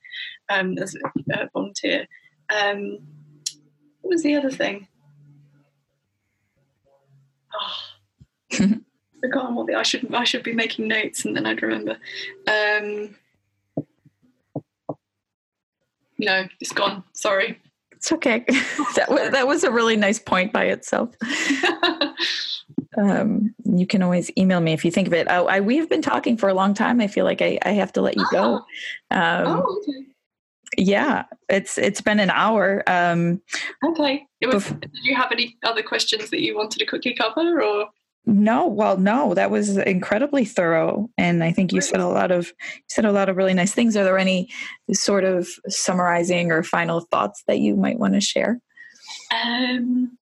um, as a volunteer um, what was the other thing oh, forgotten what the, I should I should be making notes and then I'd remember. Um, no, it's gone. Sorry.
It's okay. that was that was a really nice point by itself. um, you can always email me if you think of it. Oh, I, we've been talking for a long time. I feel like I, I have to let you go.
Oh. Um, oh, okay.
Yeah, it's it's been an hour. Um,
okay. Was, bef- did you have any other questions that you wanted to quickly cover, or?
No, well, no, that was incredibly thorough, and I think you said a lot of you said a lot of really nice things. Are there any sort of summarizing or final thoughts that you might want to share?
Um,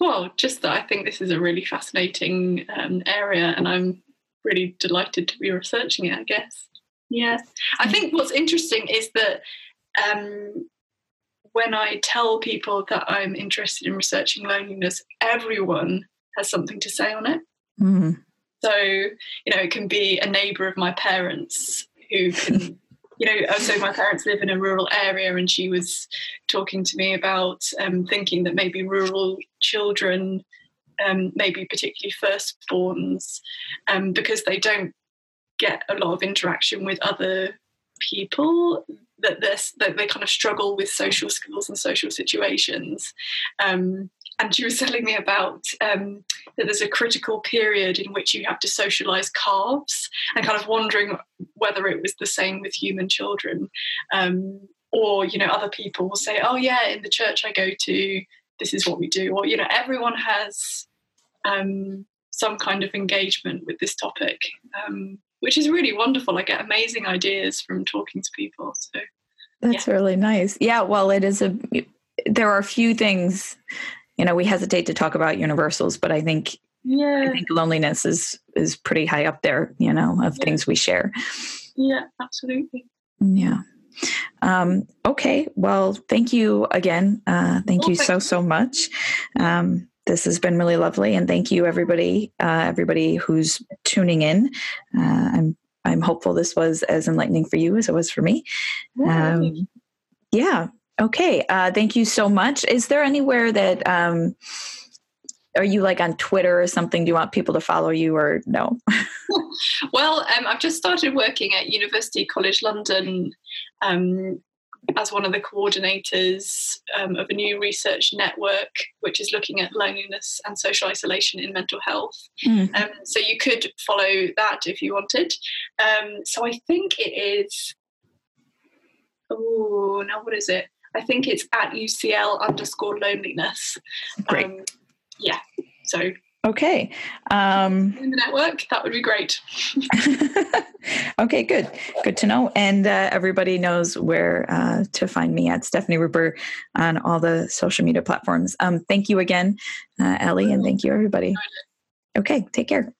well, just that I think this is a really fascinating um, area, and I'm really delighted to be researching it. I guess. Yes. I think what's interesting is that um, when I tell people that I'm interested in researching loneliness, everyone has something to say on it. Mm-hmm. So, you know, it can be a neighbor of my parents who can, you know, uh, so my parents live in a rural area, and she was talking to me about um, thinking that maybe rural children, um, maybe particularly firstborns, um, because they don't get a lot of interaction with other people that this that they kind of struggle with social skills and social situations. Um, and she was telling me about um, that there's a critical period in which you have to socialize calves and kind of wondering whether it was the same with human children. Um, or you know other people will say oh yeah in the church i go to this is what we do. Or you know everyone has um, some kind of engagement with this topic. Um, which is really wonderful. I get amazing ideas from talking to people. So
that's yeah. really nice. Yeah, well, it is a. There are a few things, you know, we hesitate to talk about universals, but I think yeah, I think loneliness is is pretty high up there. You know, of yeah. things we share.
Yeah, absolutely.
Yeah. Um, okay. Well, thank you again. Uh, thank well, you so so much. Um, this has been really lovely, and thank you everybody, uh, everybody who's tuning in. Uh, I'm I'm hopeful this was as enlightening for you as it was for me. Um, yeah. Okay. Uh, thank you so much. Is there anywhere that um, are you like on Twitter or something? Do you want people to follow you or no?
well, um, I've just started working at University College London um, as one of the coordinators um, of a new research network which is looking at loneliness and social isolation in mental health. Mm. Um, so you could follow that if you wanted. Um, so I think it is. Oh, now what is it? I think it's at UCL underscore loneliness.
Great. Um,
yeah. So
Okay. Um,
in the network, that would be great.
okay, good. Good to know. And uh, everybody knows where uh, to find me at Stephanie Ruper on all the social media platforms. Um, thank you again, uh, Ellie, and thank you, everybody. Okay, take care.